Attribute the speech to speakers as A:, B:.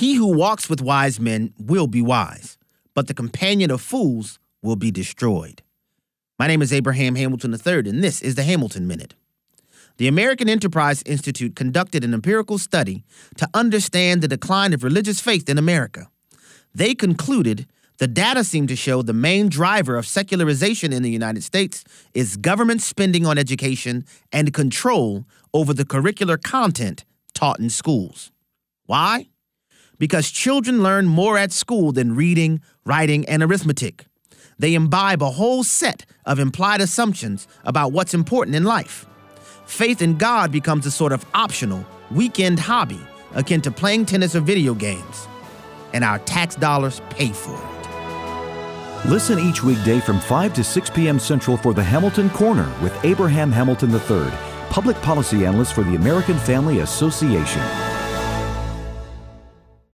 A: He who walks with wise men will be wise, but the companion of fools will be destroyed. My name is Abraham Hamilton III, and this is the Hamilton Minute. The American Enterprise Institute conducted an empirical study to understand the decline of religious faith in America. They concluded the data seem to show the main driver of secularization in the United States is government spending on education and control over the curricular content taught in schools. Why? Because children learn more at school than reading, writing, and arithmetic. They imbibe a whole set of implied assumptions about what's important in life. Faith in God becomes a sort of optional, weekend hobby akin to playing tennis or video games. And our tax dollars pay for it.
B: Listen each weekday from 5 to 6 p.m. Central for the Hamilton Corner with Abraham Hamilton III, public policy analyst for the American Family Association.